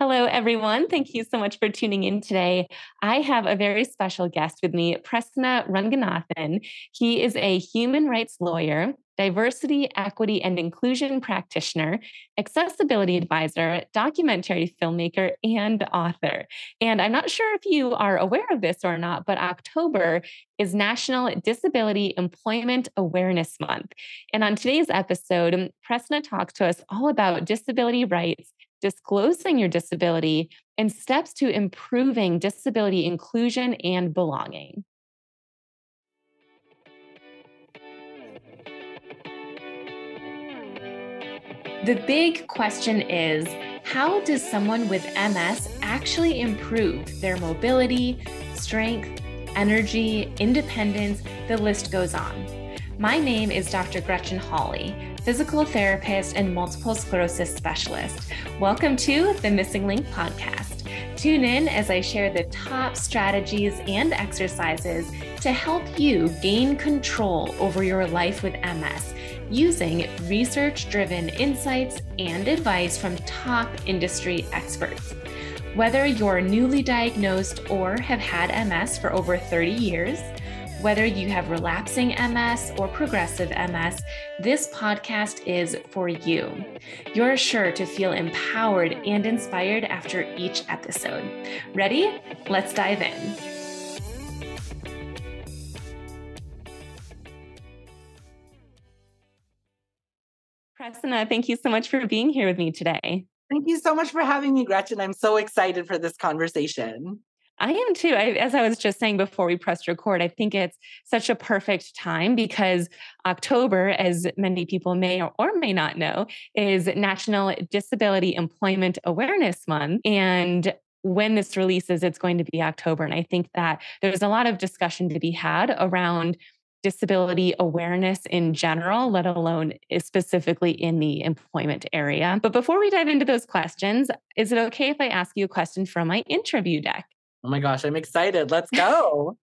Hello, everyone. Thank you so much for tuning in today. I have a very special guest with me, Prasanna Ranganathan. He is a human rights lawyer, diversity, equity, and inclusion practitioner, accessibility advisor, documentary filmmaker, and author. And I'm not sure if you are aware of this or not, but October is National Disability Employment Awareness Month. And on today's episode, Prasanna talks to us all about disability rights disclosing your disability, and steps to improving disability inclusion and belonging. The big question is how does someone with MS actually improve their mobility, strength, energy, independence? The list goes on. My name is Dr. Gretchen Hawley physical therapist and multiple sclerosis specialist. Welcome to the Missing Link podcast. Tune in as I share the top strategies and exercises to help you gain control over your life with MS using research driven insights and advice from top industry experts. Whether you're newly diagnosed or have had MS for over 30 years, whether you have relapsing MS or progressive MS, this podcast is for you. You're sure to feel empowered and inspired after each episode. Ready? Let's dive in. Prasanna, thank you so much for being here with me today. Thank you so much for having me, Gretchen. I'm so excited for this conversation. I am too. I, as I was just saying before we pressed record, I think it's such a perfect time because October, as many people may or may not know, is National Disability Employment Awareness Month. And when this releases, it's going to be October. And I think that there's a lot of discussion to be had around disability awareness in general, let alone eh, specifically in the employment area. But before we dive into those questions, is it okay if I ask you a question from my interview deck? Oh my gosh, I'm excited. Let's go.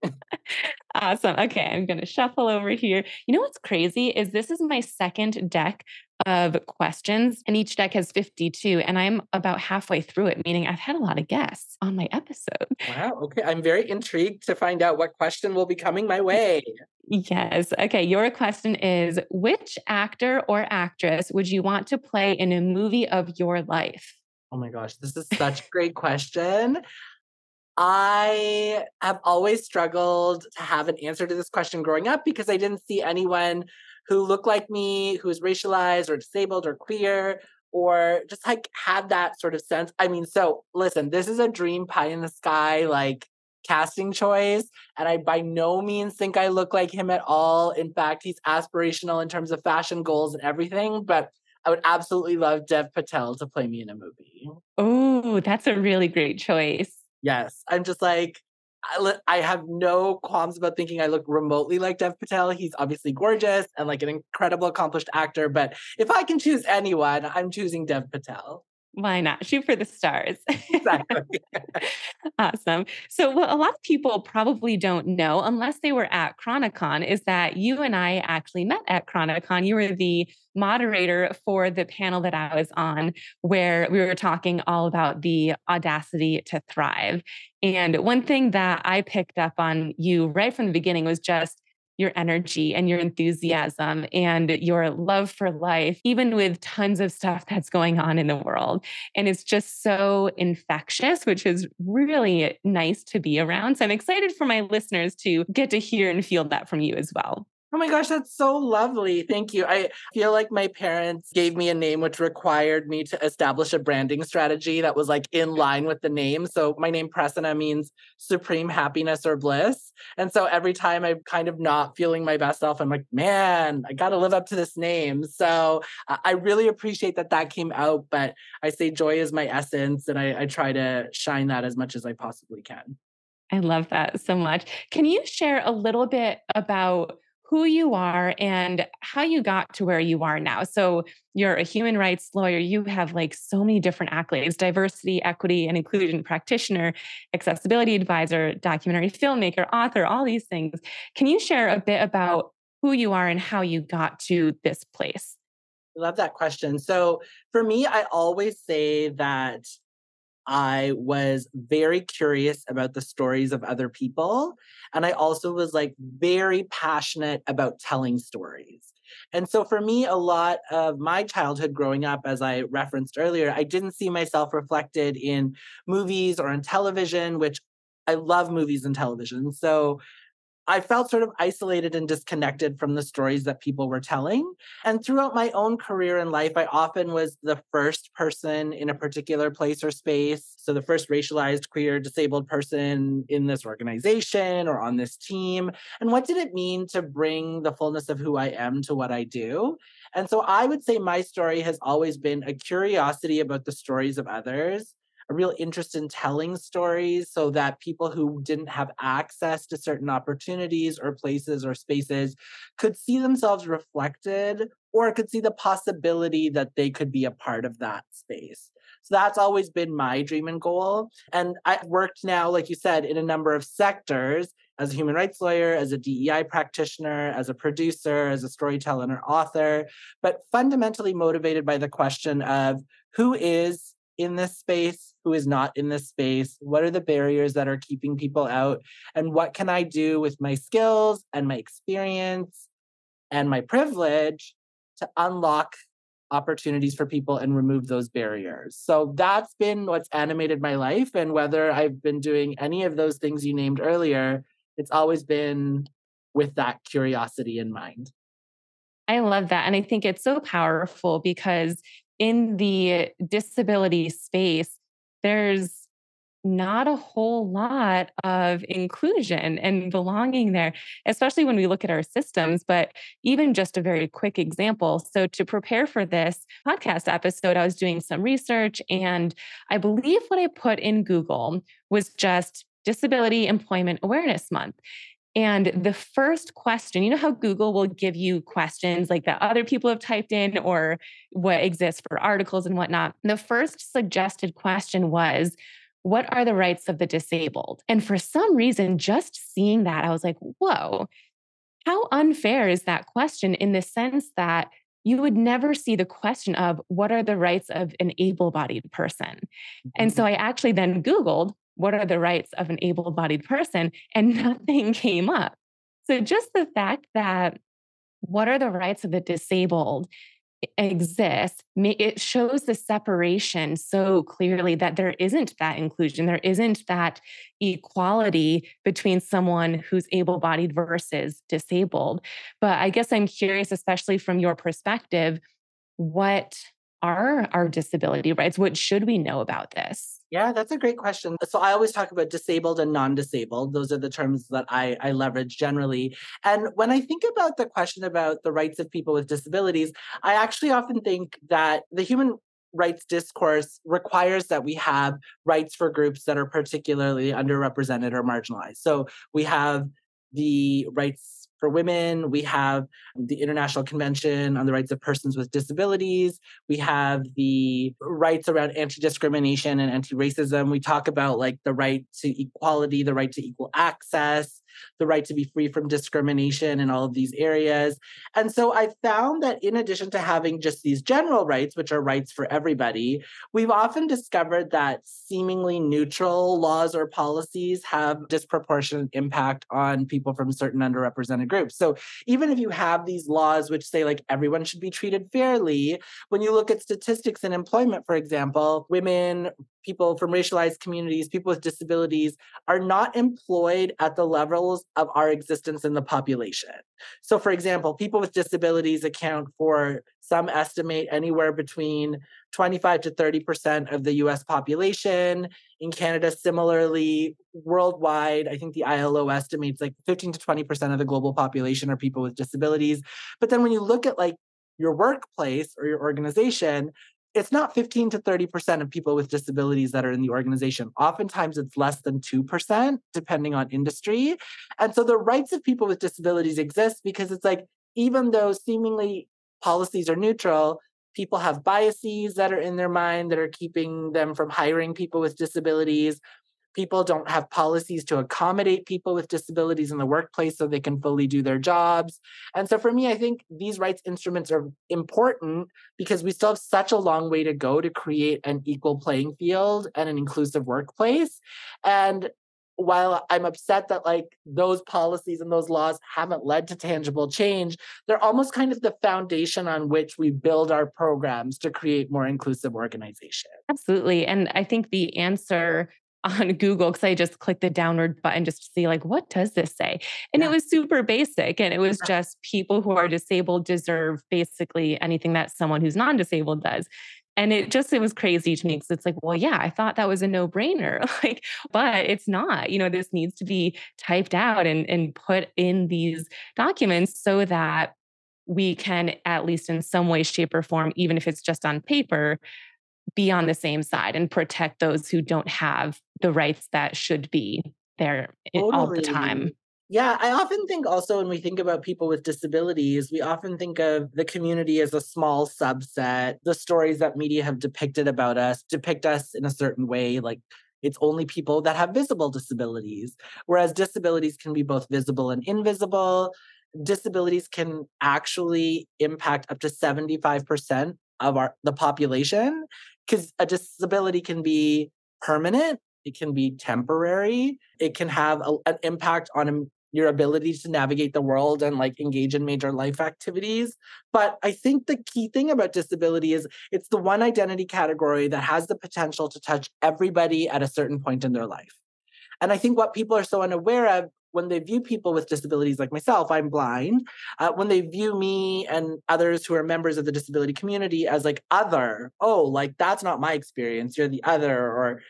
awesome. Okay, I'm going to shuffle over here. You know what's crazy is this is my second deck of questions, and each deck has 52, and I'm about halfway through it, meaning I've had a lot of guests on my episode. Wow. Okay. I'm very intrigued to find out what question will be coming my way. Yes. Okay. Your question is Which actor or actress would you want to play in a movie of your life? Oh my gosh, this is such a great question. I have always struggled to have an answer to this question growing up because I didn't see anyone who looked like me, who was racialized or disabled or queer or just like had that sort of sense. I mean, so listen, this is a dream pie in the sky, like casting choice. And I by no means think I look like him at all. In fact, he's aspirational in terms of fashion goals and everything. But I would absolutely love Dev Patel to play me in a movie. Oh, that's a really great choice. Yes. I'm just like, I, I have no qualms about thinking I look remotely like Dev Patel. He's obviously gorgeous and like an incredible accomplished actor. But if I can choose anyone, I'm choosing Dev Patel. Why not? Shoot for the stars. Exactly. awesome. So, what a lot of people probably don't know, unless they were at Chronicon, is that you and I actually met at Chronicon. You were the moderator for the panel that I was on, where we were talking all about the audacity to thrive. And one thing that I picked up on you right from the beginning was just your energy and your enthusiasm and your love for life, even with tons of stuff that's going on in the world. And it's just so infectious, which is really nice to be around. So I'm excited for my listeners to get to hear and feel that from you as well. Oh my gosh, that's so lovely. Thank you. I feel like my parents gave me a name which required me to establish a branding strategy that was like in line with the name. So my name Prasanna means supreme happiness or bliss. And so every time I'm kind of not feeling my best self, I'm like, man, I got to live up to this name. So I really appreciate that that came out. But I say joy is my essence, and I, I try to shine that as much as I possibly can. I love that so much. Can you share a little bit about? Who you are and how you got to where you are now. So, you're a human rights lawyer. You have like so many different accolades diversity, equity, and inclusion practitioner, accessibility advisor, documentary filmmaker, author, all these things. Can you share a bit about who you are and how you got to this place? I love that question. So, for me, I always say that I was very curious about the stories of other people. And I also was like very passionate about telling stories. And so for me, a lot of my childhood growing up, as I referenced earlier, I didn't see myself reflected in movies or in television, which I love movies and television. So I felt sort of isolated and disconnected from the stories that people were telling. And throughout my own career in life, I often was the first person in a particular place or space. So, the first racialized, queer, disabled person in this organization or on this team. And what did it mean to bring the fullness of who I am to what I do? And so, I would say my story has always been a curiosity about the stories of others a real interest in telling stories so that people who didn't have access to certain opportunities or places or spaces could see themselves reflected or could see the possibility that they could be a part of that space. So that's always been my dream and goal. And I've worked now, like you said, in a number of sectors as a human rights lawyer, as a DEI practitioner, as a producer, as a storyteller and author, but fundamentally motivated by the question of who is in this space, who is not in this space? What are the barriers that are keeping people out? And what can I do with my skills and my experience and my privilege to unlock opportunities for people and remove those barriers? So that's been what's animated my life. And whether I've been doing any of those things you named earlier, it's always been with that curiosity in mind. I love that. And I think it's so powerful because in the disability space, there's not a whole lot of inclusion and belonging there, especially when we look at our systems. But even just a very quick example. So, to prepare for this podcast episode, I was doing some research, and I believe what I put in Google was just Disability Employment Awareness Month. And the first question, you know how Google will give you questions like that other people have typed in or what exists for articles and whatnot. The first suggested question was, What are the rights of the disabled? And for some reason, just seeing that, I was like, Whoa, how unfair is that question in the sense that you would never see the question of what are the rights of an able bodied person? And so mm-hmm. I actually then Googled what are the rights of an able bodied person? And nothing came up. So just the fact that what are the rights of the disabled exists, it shows the separation so clearly that there isn't that inclusion, there isn't that equality between someone who's able bodied versus disabled. But I guess I'm curious, especially from your perspective, what are our disability rights? What should we know about this? Yeah, that's a great question. So I always talk about disabled and non-disabled. Those are the terms that I, I leverage generally. And when I think about the question about the rights of people with disabilities, I actually often think that the human rights discourse requires that we have rights for groups that are particularly underrepresented or marginalized. So we have the rights for women. We have the International Convention on the Rights of Persons with Disabilities. We have the rights around anti discrimination and anti racism. We talk about like the right to equality, the right to equal access, the right to be free from discrimination in all of these areas. And so I found that in addition to having just these general rights, which are rights for everybody, we've often discovered that seemingly neutral laws or policies have disproportionate impact on people from certain underrepresented groups. So even if you have these laws which say like everyone should be treated fairly, when you look at statistics in employment, for example, women, people from racialized communities, people with disabilities are not employed at the levels of our existence in the population. So, for example, people with disabilities account for some estimate anywhere between 25 to 30% of the US population. In Canada, similarly, worldwide, I think the ILO estimates like 15 to 20% of the global population are people with disabilities. But then when you look at like your workplace or your organization, it's not 15 to 30% of people with disabilities that are in the organization. Oftentimes it's less than 2%, depending on industry. And so the rights of people with disabilities exist because it's like, even though seemingly policies are neutral, people have biases that are in their mind that are keeping them from hiring people with disabilities. People don't have policies to accommodate people with disabilities in the workplace so they can fully do their jobs. And so for me, I think these rights instruments are important because we still have such a long way to go to create an equal playing field and an inclusive workplace. And while I'm upset that like those policies and those laws haven't led to tangible change, they're almost kind of the foundation on which we build our programs to create more inclusive organizations. Absolutely. And I think the answer on Google because I just clicked the downward button just to see like what does this say? And yeah. it was super basic and it was just people who are disabled deserve basically anything that someone who's non-disabled does. And it just it was crazy to me because it's like, well, yeah, I thought that was a no-brainer. like, but it's not. You know, this needs to be typed out and, and put in these documents so that we can, at least in some way, shape, or form, even if it's just on paper, be on the same side and protect those who don't have the rights that should be there totally. all the time. Yeah, I often think also when we think about people with disabilities, we often think of the community as a small subset. The stories that media have depicted about us depict us in a certain way, like it's only people that have visible disabilities, whereas disabilities can be both visible and invisible. Disabilities can actually impact up to 75% of our the population because a disability can be permanent it can be temporary it can have a, an impact on um, your ability to navigate the world and like engage in major life activities but i think the key thing about disability is it's the one identity category that has the potential to touch everybody at a certain point in their life and i think what people are so unaware of when they view people with disabilities like myself, I'm blind, uh, when they view me and others who are members of the disability community as like other, oh, like that's not my experience, you're the other, or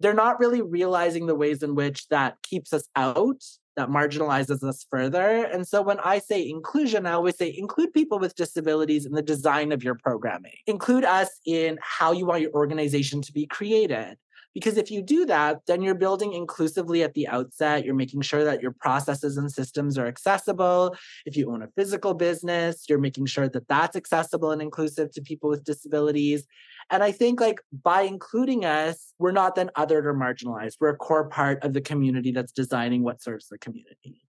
they're not really realizing the ways in which that keeps us out that marginalizes us further. And so when I say inclusion, I always say include people with disabilities in the design of your programming. Include us in how you want your organization to be created. Because if you do that, then you're building inclusively at the outset. You're making sure that your processes and systems are accessible. If you own a physical business, you're making sure that that's accessible and inclusive to people with disabilities. And I think, like, by including us, we're not then othered or marginalized. We're a core part of the community that's designing what serves the community.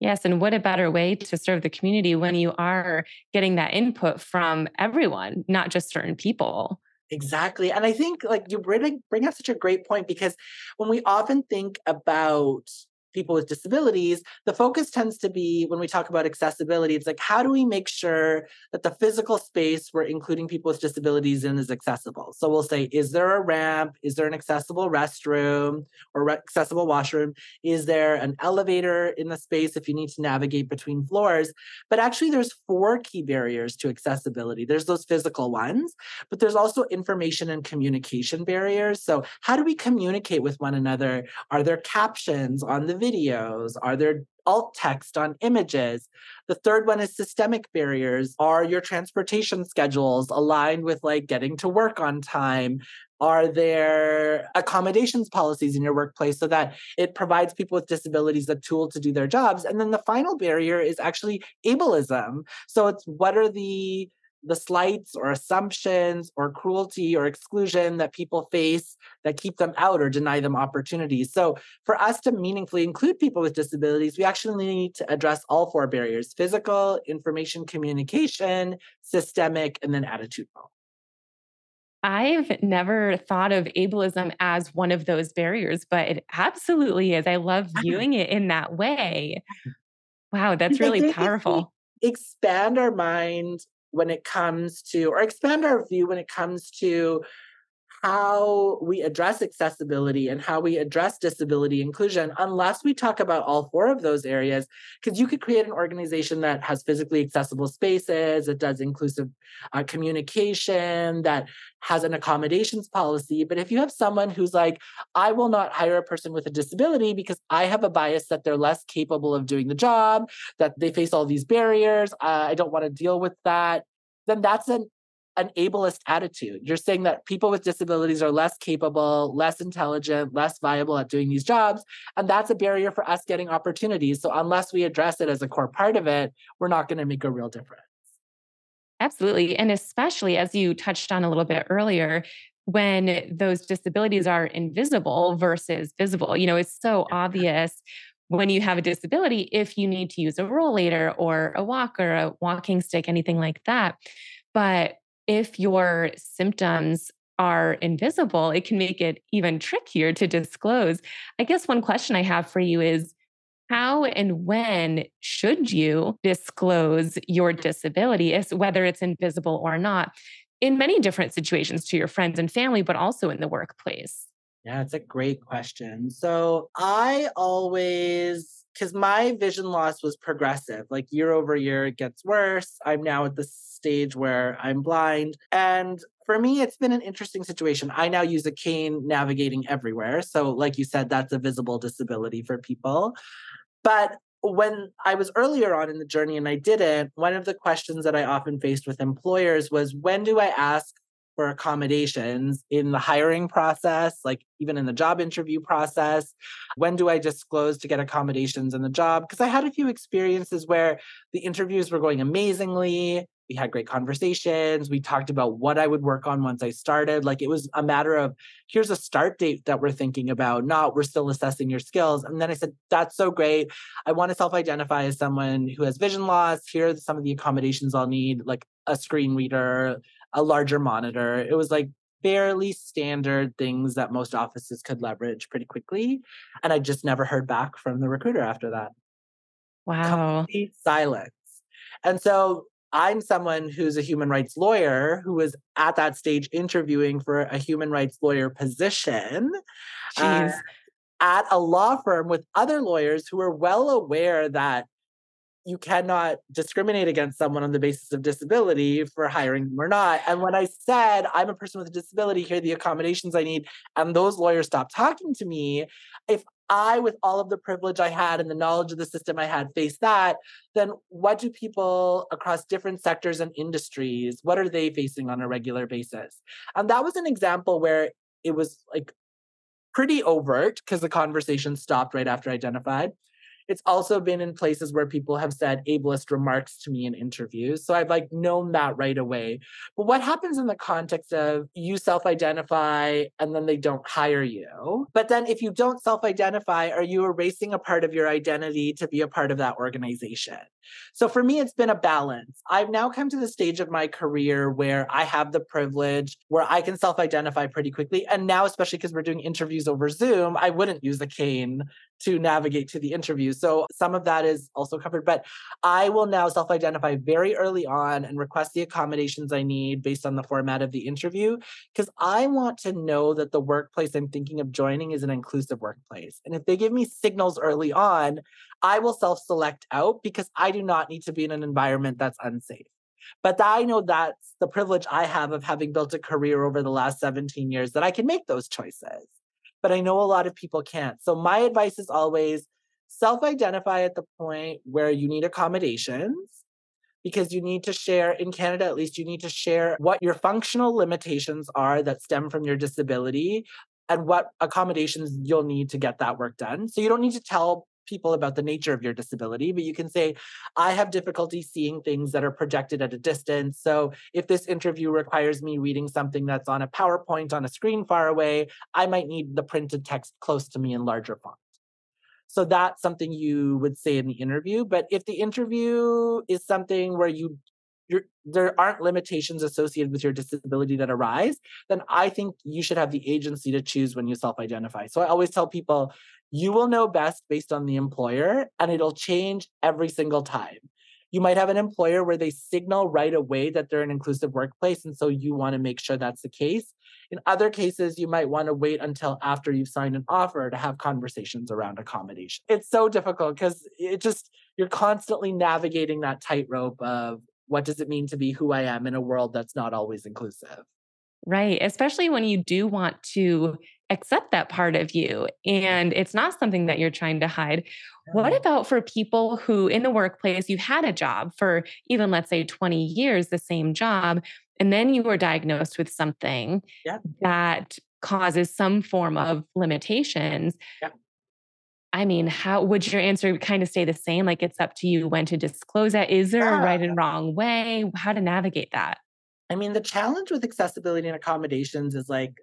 Yes. And what a better way to serve the community when you are getting that input from everyone, not just certain people. Exactly. And I think like you bring bring up such a great point because when we often think about people with disabilities, the focus tends to be when we talk about accessibility, it's like, how do we make sure that the physical space we're including people with disabilities in is accessible? So we'll say, is there a ramp? Is there an accessible restroom or re- accessible washroom? Is there an elevator in the space if you need to navigate between floors? But actually, there's four key barriers to accessibility. There's those physical ones, but there's also information and communication barriers. So, how do we communicate with one another? Are there captions on the videos? Are there alt text on images? The third one is systemic barriers. Are your transportation schedules aligned with like getting to work on time? Are there accommodations policies in your workplace so that it provides people with disabilities a tool to do their jobs? And then the final barrier is actually ableism. So it's what are the the slights or assumptions or cruelty or exclusion that people face that keep them out or deny them opportunities. So, for us to meaningfully include people with disabilities, we actually need to address all four barriers physical, information communication, systemic, and then attitudinal. I've never thought of ableism as one of those barriers, but it absolutely is. I love viewing it in that way. Wow, that's really powerful. Expand our mind when it comes to, or expand our view when it comes to how we address accessibility and how we address disability inclusion unless we talk about all four of those areas because you could create an organization that has physically accessible spaces that does inclusive uh, communication that has an accommodations policy. But if you have someone who's like i will not hire a person with a disability because i have a bias that they're less capable of doing the job that they face all these barriers uh, i don't want to deal with that then that's an an ableist attitude. You're saying that people with disabilities are less capable, less intelligent, less viable at doing these jobs. And that's a barrier for us getting opportunities. So, unless we address it as a core part of it, we're not going to make a real difference. Absolutely. And especially as you touched on a little bit earlier, when those disabilities are invisible versus visible. You know, it's so obvious when you have a disability if you need to use a rollator or a walker, a walking stick, anything like that. But if your symptoms are invisible, it can make it even trickier to disclose. I guess one question I have for you is how and when should you disclose your disability, whether it's invisible or not? in many different situations to your friends and family, but also in the workplace? Yeah, it's a great question. So I always, because my vision loss was progressive, like year over year, it gets worse. I'm now at the stage where I'm blind. And for me, it's been an interesting situation. I now use a cane navigating everywhere. So, like you said, that's a visible disability for people. But when I was earlier on in the journey and I didn't, one of the questions that I often faced with employers was when do I ask for accommodations in the hiring process, like even in the job interview process? When do I disclose to get accommodations in the job? Because I had a few experiences where the interviews were going amazingly we had great conversations. We talked about what I would work on once I started. Like it was a matter of here's a start date that we're thinking about, not we're still assessing your skills. And then I said, that's so great. I want to self identify as someone who has vision loss. Here are some of the accommodations I'll need, like a screen reader, a larger monitor. It was like fairly standard things that most offices could leverage pretty quickly. And I just never heard back from the recruiter after that. Wow. Complete silence. And so I'm someone who's a human rights lawyer who was at that stage interviewing for a human rights lawyer position uh, at a law firm with other lawyers who are well aware that you cannot discriminate against someone on the basis of disability for hiring them or not. And when I said, I'm a person with a disability, here are the accommodations I need, and those lawyers stopped talking to me, if I, with all of the privilege I had and the knowledge of the system I had, face that, then what do people across different sectors and industries, what are they facing on a regular basis? And that was an example where it was like pretty overt because the conversation stopped right after I identified. It's also been in places where people have said ableist remarks to me in interviews. So I've like known that right away. But what happens in the context of you self identify and then they don't hire you? But then if you don't self identify, are you erasing a part of your identity to be a part of that organization? So for me, it's been a balance. I've now come to the stage of my career where I have the privilege where I can self identify pretty quickly. And now, especially because we're doing interviews over Zoom, I wouldn't use a cane to navigate to the interview. So some of that is also covered, but I will now self identify very early on and request the accommodations I need based on the format of the interview because I want to know that the workplace I'm thinking of joining is an inclusive workplace. And if they give me signals early on, I will self select out because I do not need to be in an environment that's unsafe. But I know that's the privilege I have of having built a career over the last 17 years that I can make those choices but I know a lot of people can't. So my advice is always self identify at the point where you need accommodations because you need to share in Canada at least you need to share what your functional limitations are that stem from your disability and what accommodations you'll need to get that work done. So you don't need to tell people about the nature of your disability, but you can say, I have difficulty seeing things that are projected at a distance. So if this interview requires me reading something that's on a PowerPoint on a screen far away, I might need the printed text close to me in larger font. So that's something you would say in the interview. But if the interview is something where you there aren't limitations associated with your disability that arise, then I think you should have the agency to choose when you self identify. So I always tell people you will know best based on the employer, and it'll change every single time. You might have an employer where they signal right away that they're an inclusive workplace. And so you want to make sure that's the case. In other cases, you might want to wait until after you've signed an offer to have conversations around accommodation. It's so difficult because it just, you're constantly navigating that tightrope of what does it mean to be who I am in a world that's not always inclusive. Right. Especially when you do want to accept that part of you and it's not something that you're trying to hide. What about for people who in the workplace, you had a job for even, let's say, 20 years, the same job, and then you were diagnosed with something yeah. that causes some form of limitations? Yeah. I mean, how would your answer kind of stay the same? Like it's up to you when to disclose that. Is there yeah. a right and wrong way? How to navigate that? I mean, the challenge with accessibility and accommodations is like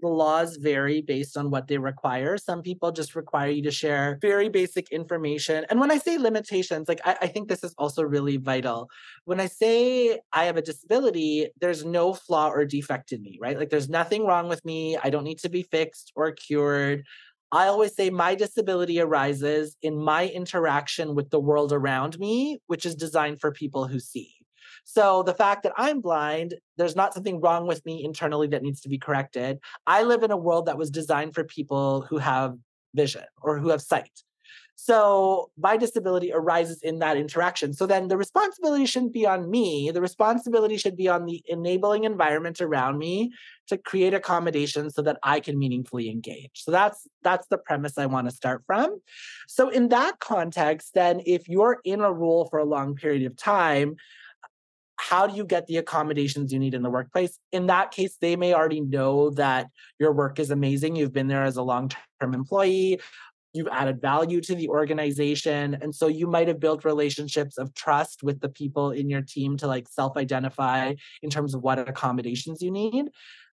the laws vary based on what they require. Some people just require you to share very basic information. And when I say limitations, like I, I, think this is also really vital. When I say I have a disability, there's no flaw or defect in me, right? Like there's nothing wrong with me. I don't need to be fixed or cured. I always say my disability arises in my interaction with the world around me, which is designed for people who see. So the fact that I'm blind, there's not something wrong with me internally that needs to be corrected. I live in a world that was designed for people who have vision or who have sight. So my disability arises in that interaction. So then the responsibility shouldn't be on me. The responsibility should be on the enabling environment around me to create accommodations so that I can meaningfully engage. So that's that's the premise I want to start from. So in that context, then if you're in a role for a long period of time, how do you get the accommodations you need in the workplace? In that case, they may already know that your work is amazing. You've been there as a long term employee. You've added value to the organization. And so you might have built relationships of trust with the people in your team to like self identify in terms of what accommodations you need.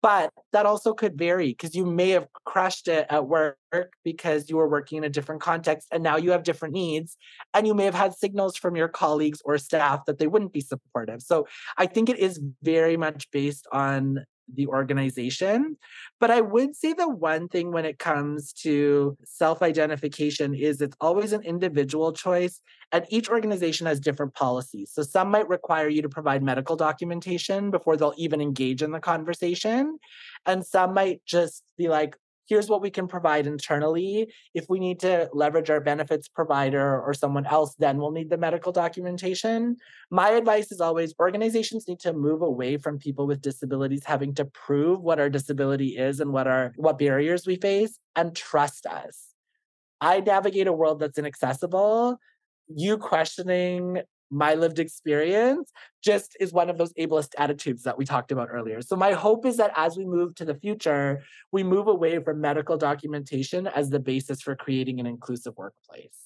But that also could vary because you may have crushed it at work because you were working in a different context and now you have different needs. And you may have had signals from your colleagues or staff that they wouldn't be supportive. So I think it is very much based on the organization. But I would say the one thing when it comes to self identification is it's always an individual choice, and each organization has different policies. So some might require you to provide medical documentation before they'll even engage in the conversation. And some might just be like, here's what we can provide internally. If we need to leverage our benefits provider or someone else, then we'll need the medical documentation. My advice is always organizations need to move away from people with disabilities having to prove what our disability is and what our what barriers we face and trust us. I navigate a world that's inaccessible. You questioning my lived experience just is one of those ableist attitudes that we talked about earlier. So, my hope is that as we move to the future, we move away from medical documentation as the basis for creating an inclusive workplace.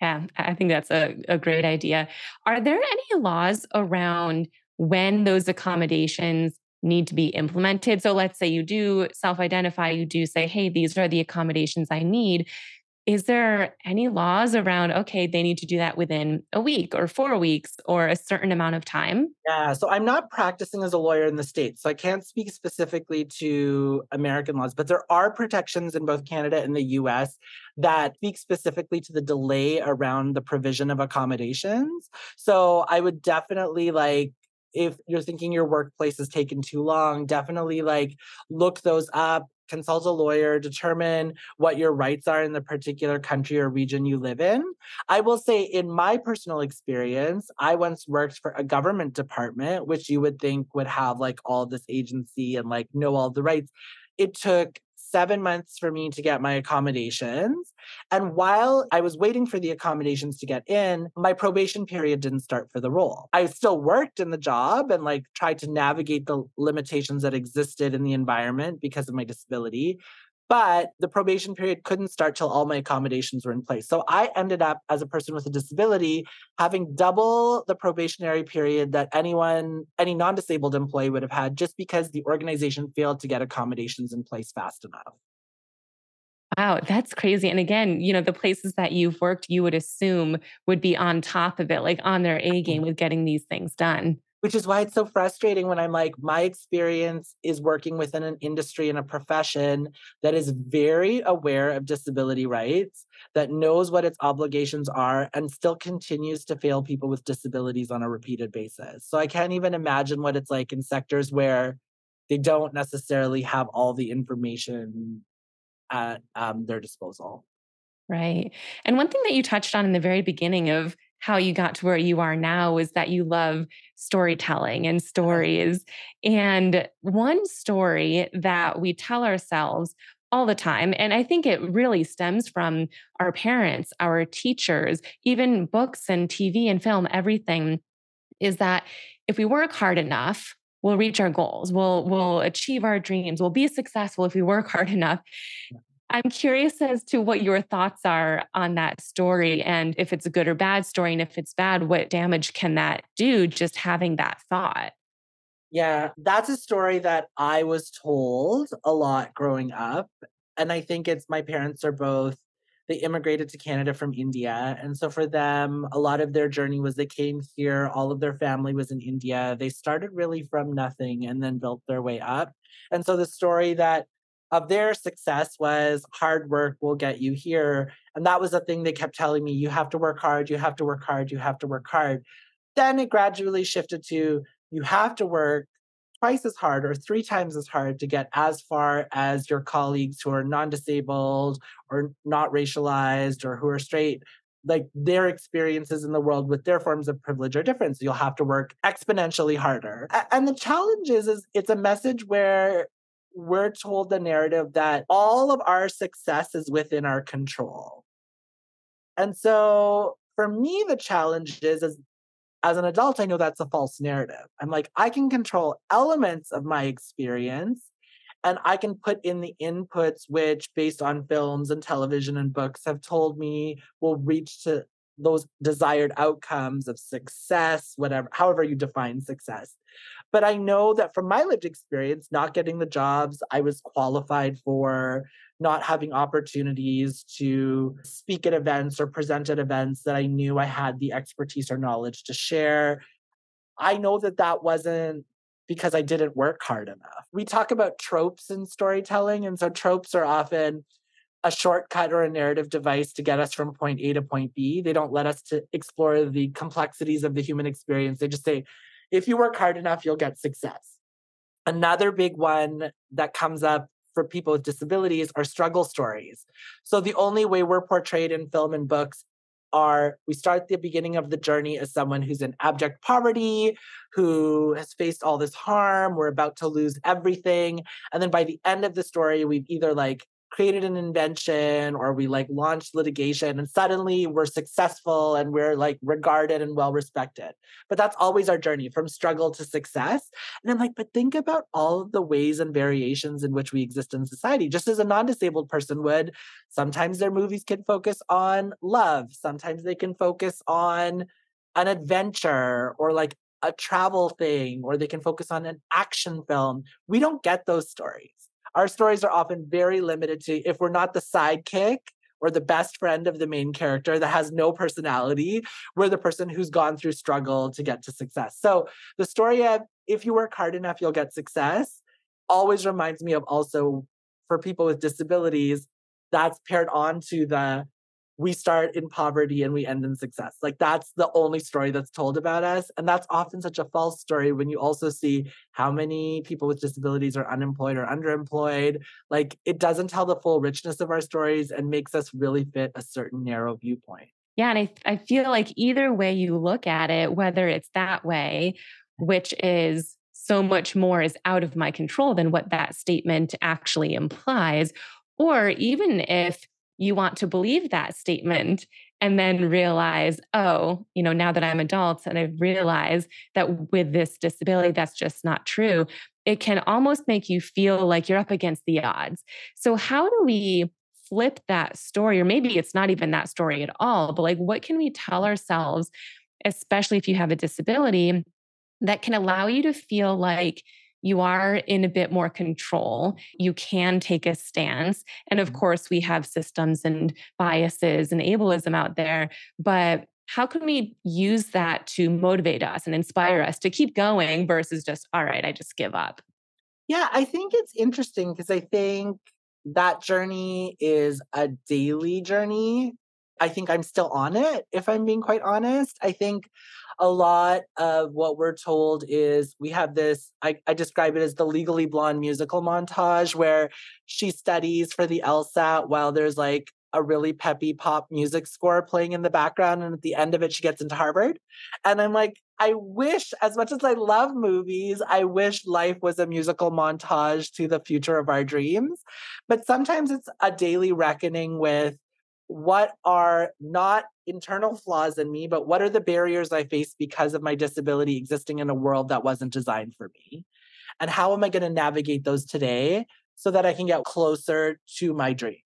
Yeah, I think that's a, a great idea. Are there any laws around when those accommodations need to be implemented? So, let's say you do self identify, you do say, hey, these are the accommodations I need is there any laws around okay they need to do that within a week or four weeks or a certain amount of time? Yeah so i'm not practicing as a lawyer in the states so i can't speak specifically to american laws but there are protections in both canada and the us that speak specifically to the delay around the provision of accommodations so i would definitely like if you're thinking your workplace is taken too long, definitely like look those up, consult a lawyer, determine what your rights are in the particular country or region you live in. I will say, in my personal experience, I once worked for a government department, which you would think would have like all this agency and like know all the rights. It took seven months for me to get my accommodations. And while I was waiting for the accommodations to get in, my probation period didn't start for the role. I still worked in the job and like tried to navigate the limitations that existed in the environment because of my disability but the probation period couldn't start till all my accommodations were in place. So I ended up as a person with a disability having double the probationary period that anyone, any non disabled employee would have had just because the organization failed to get accommodations in place fast enough. Wow, that's crazy. And again, you know, the places that you've worked, you would assume would be on top of it, like on their A game with getting these things done which is why it's so frustrating when I'm like, my experience is working within an industry and a profession that is very aware of disability rights, that knows what its obligations are, and still continues to fail people with disabilities on a repeated basis. So I can't even imagine what it's like in sectors where they don't necessarily have all the information at um, their disposal. Right. And one thing that you touched on in the very beginning of how you got to where you are now is that you love storytelling and stories. And one story that we tell ourselves all the time, and I think it really stems from our parents, our teachers, even books and TV and film, everything, is that if we work hard enough, we'll reach our goals. We'll we'll achieve our dreams. We'll be successful if we work hard enough I'm curious as to what your thoughts are on that story and if it's a good or bad story. And if it's bad, what damage can that do just having that thought? Yeah, that's a story that I was told a lot growing up. And I think it's my parents are both, they immigrated to Canada from India. And so for them, a lot of their journey was they came here, all of their family was in India. They started really from nothing and then built their way up. And so the story that of their success was hard work will get you here. And that was the thing they kept telling me you have to work hard, you have to work hard, you have to work hard. Then it gradually shifted to you have to work twice as hard or three times as hard to get as far as your colleagues who are non-disabled or not racialized or who are straight like their experiences in the world with their forms of privilege are different so you'll have to work exponentially harder and the challenge is is it's a message where we're told the narrative that all of our success is within our control and so for me the challenge is, is as an adult, I know that's a false narrative. I'm like, I can control elements of my experience and I can put in the inputs, which, based on films and television and books, have told me will reach to those desired outcomes of success, whatever, however you define success. But I know that from my lived experience, not getting the jobs I was qualified for, not having opportunities to speak at events or present at events that I knew I had the expertise or knowledge to share. I know that that wasn't because I didn't work hard enough. We talk about tropes in storytelling, and so tropes are often a shortcut or a narrative device to get us from point A to point B. They don't let us to explore the complexities of the human experience. They just say, if you work hard enough, you'll get success. Another big one that comes up for people with disabilities are struggle stories. So the only way we're portrayed in film and books are we start the beginning of the journey as someone who's in abject poverty, who has faced all this harm, we're about to lose everything. And then by the end of the story, we've either like created an invention or we like launched litigation and suddenly we're successful and we're like regarded and well respected. But that's always our journey from struggle to success. And I'm like, but think about all of the ways and variations in which we exist in society. Just as a non disabled person would, sometimes their movies can focus on love, sometimes they can focus on an adventure or like a travel thing, or they can focus on an action film. We don't get those stories our stories are often very limited to if we're not the sidekick or the best friend of the main character that has no personality, we're the person who's gone through struggle to get to success. So the story of if you work hard enough, you'll get success always reminds me of also for people with disabilities, that's paired on to the we start in poverty and we end in success. Like that's the only story that's told about us. And that's often such a false story when you also see how many people with disabilities are unemployed or underemployed. Like it doesn't tell the full richness of our stories and makes us really fit a certain narrow viewpoint. Yeah. And I, I feel like either way you look at it, whether it's that way, which is so much more is out of my control than what that statement actually implies, or even if you want to believe that statement and then realize, oh, you know, now that I'm adult and I realize that with this disability, that's just not true. It can almost make you feel like you're up against the odds. So, how do we flip that story? Or maybe it's not even that story at all, but like, what can we tell ourselves, especially if you have a disability, that can allow you to feel like you are in a bit more control. You can take a stance. And of mm-hmm. course, we have systems and biases and ableism out there. But how can we use that to motivate us and inspire us to keep going versus just, all right, I just give up? Yeah, I think it's interesting because I think that journey is a daily journey. I think I'm still on it, if I'm being quite honest. I think a lot of what we're told is we have this, I, I describe it as the legally blonde musical montage where she studies for the LSAT while there's like a really peppy pop music score playing in the background. And at the end of it, she gets into Harvard. And I'm like, I wish, as much as I love movies, I wish life was a musical montage to the future of our dreams. But sometimes it's a daily reckoning with what are not internal flaws in me, but what are the barriers I face because of my disability existing in a world that wasn't designed for me? And how am I going to navigate those today so that I can get closer to my dreams?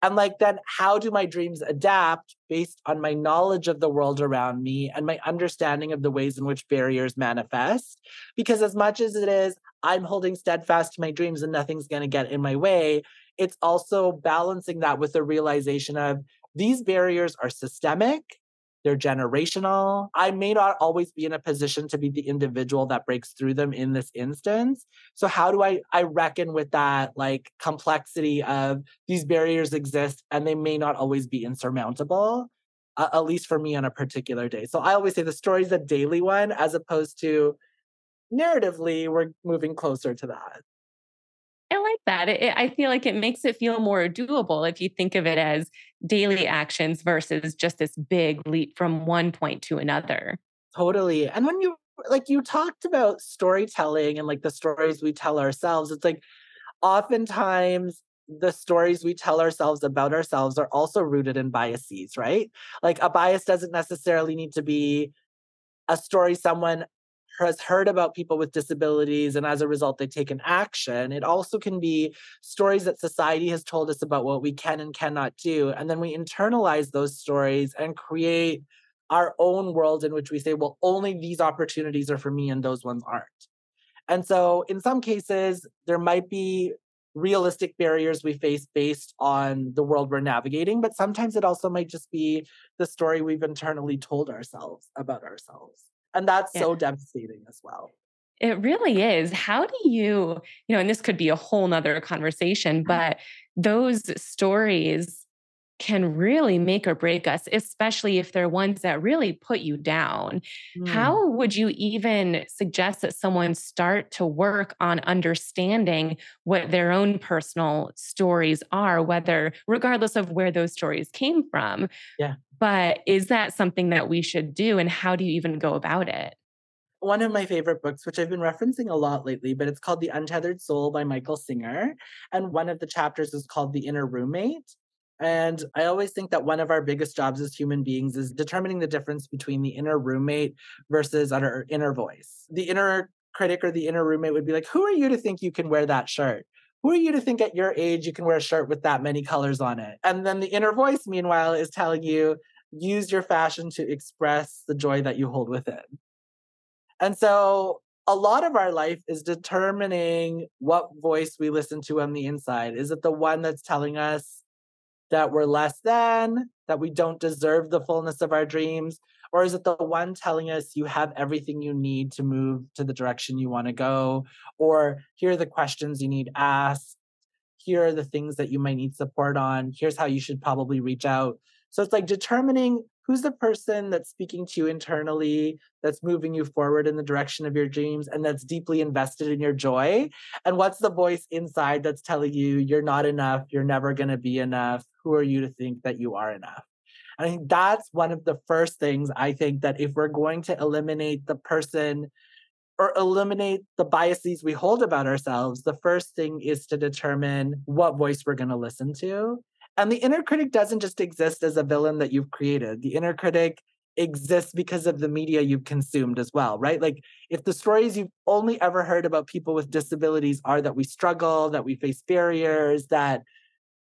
And like, then how do my dreams adapt based on my knowledge of the world around me and my understanding of the ways in which barriers manifest? Because as much as it is, I'm holding steadfast to my dreams and nothing's going to get in my way, it's also balancing that with the realization of these barriers are systemic they're generational. I may not always be in a position to be the individual that breaks through them in this instance. So how do I I reckon with that like complexity of these barriers exist and they may not always be insurmountable? Uh, at least for me on a particular day. So I always say the story is a daily one as opposed to narratively we're moving closer to that. I like that. It, I feel like it makes it feel more doable if you think of it as daily actions versus just this big leap from one point to another. Totally. And when you like you talked about storytelling and like the stories we tell ourselves, it's like oftentimes the stories we tell ourselves about ourselves are also rooted in biases, right? Like a bias doesn't necessarily need to be a story someone has heard about people with disabilities and as a result they take an action. It also can be stories that society has told us about what we can and cannot do and then we internalize those stories and create our own world in which we say well only these opportunities are for me and those ones aren't. And so in some cases there might be realistic barriers we face based on the world we're navigating but sometimes it also might just be the story we've internally told ourselves about ourselves and that's yeah. so devastating as well. It really is. How do you, you know, and this could be a whole nother conversation, mm-hmm. but those stories can really make or break us, especially if they're ones that really put you down. Mm. How would you even suggest that someone start to work on understanding what their own personal stories are, whether, regardless of where those stories came from? Yeah. But is that something that we should do? And how do you even go about it? One of my favorite books, which I've been referencing a lot lately, but it's called The Untethered Soul by Michael Singer. And one of the chapters is called The Inner Roommate. And I always think that one of our biggest jobs as human beings is determining the difference between the inner roommate versus our er, inner voice. The inner critic or the inner roommate would be like, Who are you to think you can wear that shirt? Who are you to think at your age you can wear a shirt with that many colors on it? And then the inner voice, meanwhile, is telling you, use your fashion to express the joy that you hold within. And so a lot of our life is determining what voice we listen to on the inside. Is it the one that's telling us that we're less than, that we don't deserve the fullness of our dreams? Or is it the one telling us you have everything you need to move to the direction you want to go? Or here are the questions you need asked. Here are the things that you might need support on. Here's how you should probably reach out. So it's like determining who's the person that's speaking to you internally, that's moving you forward in the direction of your dreams, and that's deeply invested in your joy? And what's the voice inside that's telling you you're not enough, you're never going to be enough? Who are you to think that you are enough? And I think that's one of the first things I think that if we're going to eliminate the person or eliminate the biases we hold about ourselves, the first thing is to determine what voice we're going to listen to and the inner critic doesn't just exist as a villain that you've created. The inner critic exists because of the media you've consumed as well, right? Like if the stories you've only ever heard about people with disabilities are that we struggle, that we face barriers, that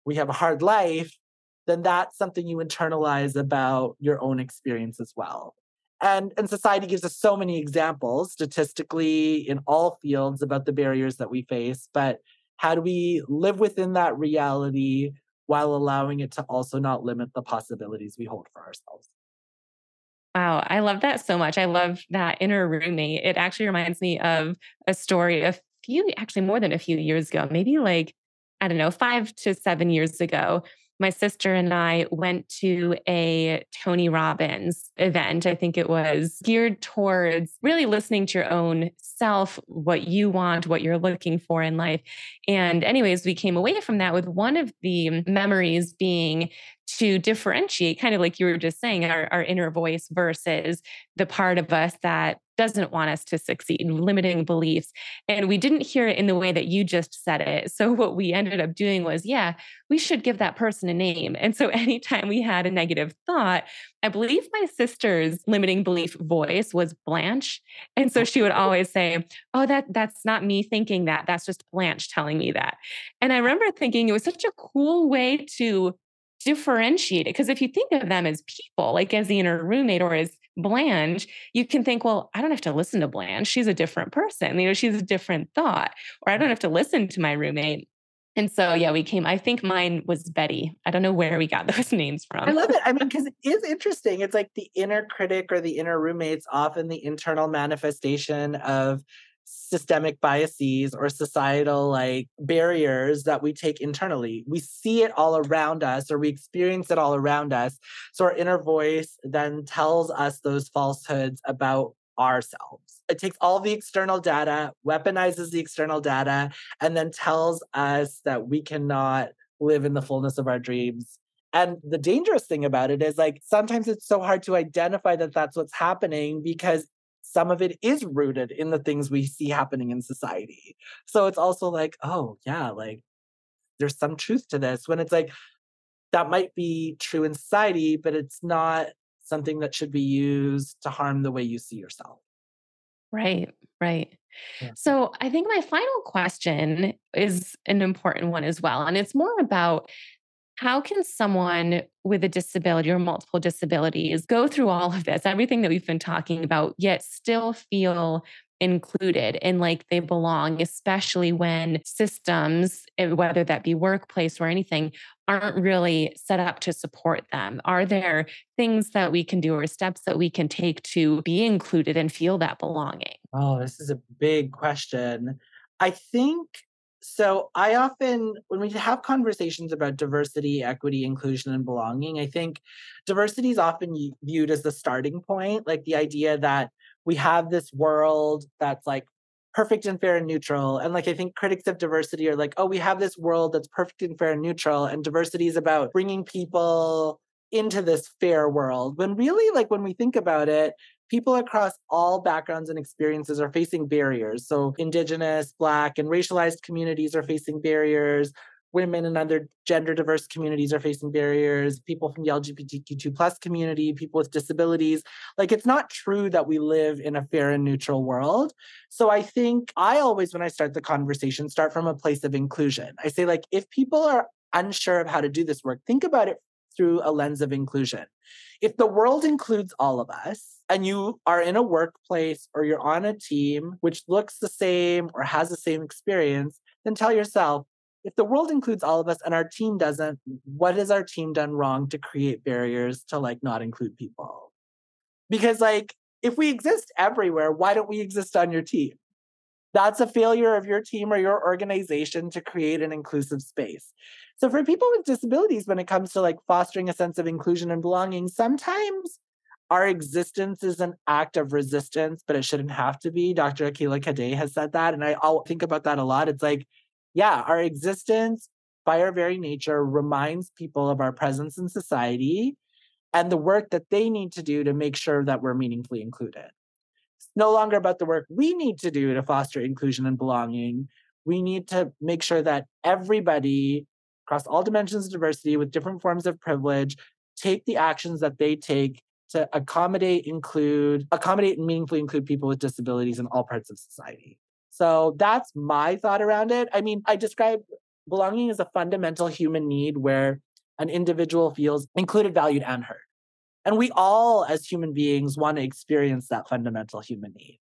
we have a hard life, then that's something you internalize about your own experience as well. And, and society gives us so many examples statistically in all fields about the barriers that we face. But how do we live within that reality while allowing it to also not limit the possibilities we hold for ourselves. Wow, I love that so much. I love that inner roommate. It actually reminds me of a story a few, actually more than a few years ago, maybe like, I don't know, five to seven years ago my sister and I went to a Tony Robbins event. I think it was geared towards really listening to your own self, what you want, what you're looking for in life. And, anyways, we came away from that with one of the memories being to differentiate, kind of like you were just saying, our, our inner voice versus the part of us that doesn't want us to succeed, limiting beliefs. And we didn't hear it in the way that you just said it. So what we ended up doing was, yeah, we should give that person a name. And so anytime we had a negative thought, I believe my sister's limiting belief voice was Blanche. And so she would always say, Oh, that that's not me thinking that. That's just Blanche telling me that. And I remember thinking it was such a cool way to differentiate it. Because if you think of them as people, like as the inner roommate or as Blanche, you can think, well, I don't have to listen to Blanche. She's a different person. You know, she's a different thought. Or I don't have to listen to my roommate. And so, yeah, we came. I think mine was Betty. I don't know where we got those names from. I love it. I mean, because it is interesting. It's like the inner critic or the inner roommate's often the internal manifestation of systemic biases or societal like barriers that we take internally. We see it all around us or we experience it all around us. So our inner voice then tells us those falsehoods about ourselves. It takes all the external data, weaponizes the external data, and then tells us that we cannot live in the fullness of our dreams. And the dangerous thing about it is like sometimes it's so hard to identify that that's what's happening because some of it is rooted in the things we see happening in society. So it's also like, oh, yeah, like there's some truth to this when it's like that might be true in society, but it's not something that should be used to harm the way you see yourself. Right, right. Yeah. So I think my final question is an important one as well. And it's more about how can someone with a disability or multiple disabilities go through all of this, everything that we've been talking about, yet still feel included and like they belong, especially when systems, eh, whether that be workplace or anything, aren't really set up to support them? Are there things that we can do or steps that we can take to be included and feel that belonging? Oh, this is a big question. I think so I often, when we have conversations about diversity, equity, inclusion, and belonging, I think diversity is often viewed as the starting point, like the idea that we have this world that's like perfect and fair and neutral. And like, I think critics of diversity are like, oh, we have this world that's perfect and fair and neutral. And diversity is about bringing people into this fair world. When really, like, when we think about it, people across all backgrounds and experiences are facing barriers. So, Indigenous, Black, and racialized communities are facing barriers. Women and other gender diverse communities are facing barriers. People from the LGBTQ2 plus community, people with disabilities. Like, it's not true that we live in a fair and neutral world. So, I think I always, when I start the conversation, start from a place of inclusion. I say, like, if people are unsure of how to do this work, think about it through a lens of inclusion. If the world includes all of us and you are in a workplace or you're on a team which looks the same or has the same experience, then tell yourself, if the world includes all of us and our team doesn't, what has our team done wrong to create barriers to like not include people? Because like if we exist everywhere, why don't we exist on your team? That's a failure of your team or your organization to create an inclusive space. So for people with disabilities, when it comes to like fostering a sense of inclusion and belonging, sometimes our existence is an act of resistance, but it shouldn't have to be. Dr. Akilah Cadet has said that. And I, I'll think about that a lot. It's like, yeah, our existence by our very nature reminds people of our presence in society and the work that they need to do to make sure that we're meaningfully included. No longer about the work we need to do to foster inclusion and belonging. We need to make sure that everybody across all dimensions of diversity with different forms of privilege take the actions that they take to accommodate include accommodate and meaningfully include people with disabilities in all parts of society. So that's my thought around it. I mean i describe belonging as a fundamental human need where an individual feels included valued and heard and we all as human beings want to experience that fundamental human need.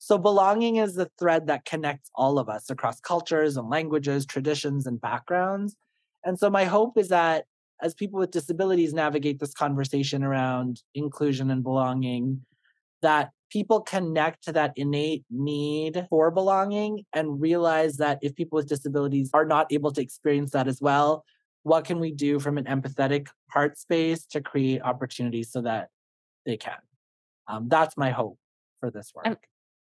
So belonging is the thread that connects all of us across cultures and languages traditions and backgrounds. And so my hope is that as people with disabilities navigate this conversation around inclusion and belonging, that people connect to that innate need for belonging and realize that if people with disabilities are not able to experience that as well, what can we do from an empathetic heart space to create opportunities so that they can? Um, that's my hope for this work.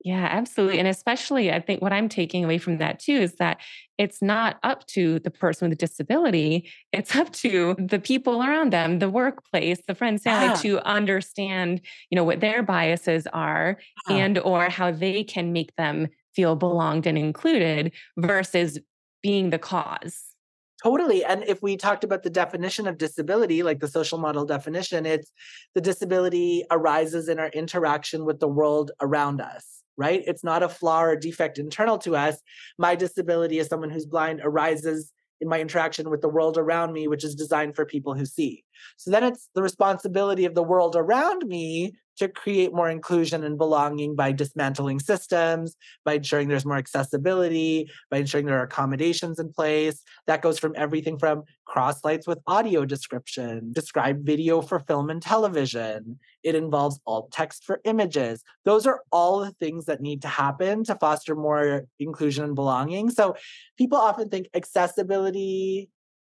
Yeah, absolutely. And especially, I think what I'm taking away from that too is that it's not up to the person with a disability, it's up to the people around them, the workplace, the friends, family yeah. to understand, you know, what their biases are yeah. and or how they can make them feel belonged and included versus being the cause. Totally. And if we talked about the definition of disability, like the social model definition, it's the disability arises in our interaction with the world around us right? It's not a flaw or defect internal to us. My disability as someone who's blind arises in my interaction with the world around me, which is designed for people who see. So then it's the responsibility of the world around me to create more inclusion and belonging by dismantling systems, by ensuring there's more accessibility, by ensuring there are accommodations in place. That goes from everything from cross lights with audio description, describe video for film and television. It involves alt text for images. Those are all the things that need to happen to foster more inclusion and belonging. So people often think accessibility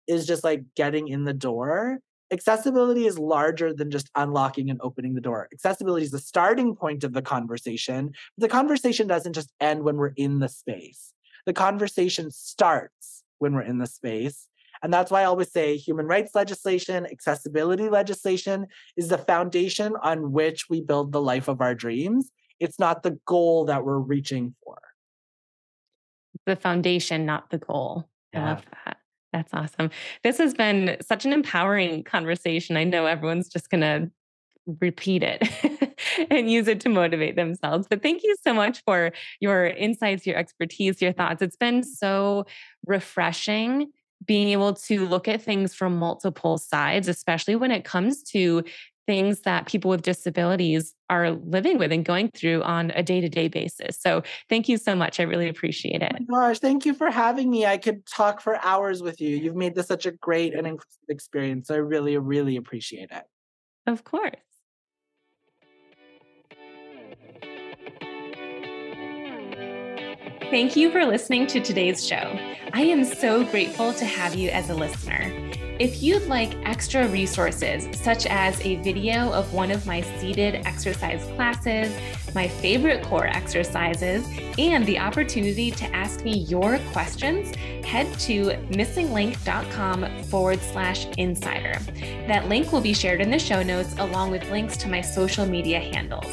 is just like getting in the door accessibility is larger than just unlocking and opening the door. Accessibility is the starting point of the conversation. The conversation doesn't just end when we're in the space. The conversation starts when we're in the space. And that's why I always say human rights legislation, accessibility legislation is the foundation on which we build the life of our dreams. It's not the goal that we're reaching for. The foundation, not the goal. Yeah. I love that. That's awesome. This has been such an empowering conversation. I know everyone's just going to repeat it and use it to motivate themselves. But thank you so much for your insights, your expertise, your thoughts. It's been so refreshing being able to look at things from multiple sides, especially when it comes to things that people with disabilities are living with and going through on a day to day basis. So, thank you so much. I really appreciate oh it. Oh gosh, thank you for having me. I could talk for hours with you. You've made this such a great and inclusive experience. I really, really appreciate it. Of course. Thank you for listening to today's show. I am so grateful to have you as a listener. If you'd like extra resources, such as a video of one of my seated exercise classes, my favorite core exercises, and the opportunity to ask me your questions, head to missinglink.com forward slash insider. That link will be shared in the show notes along with links to my social media handles.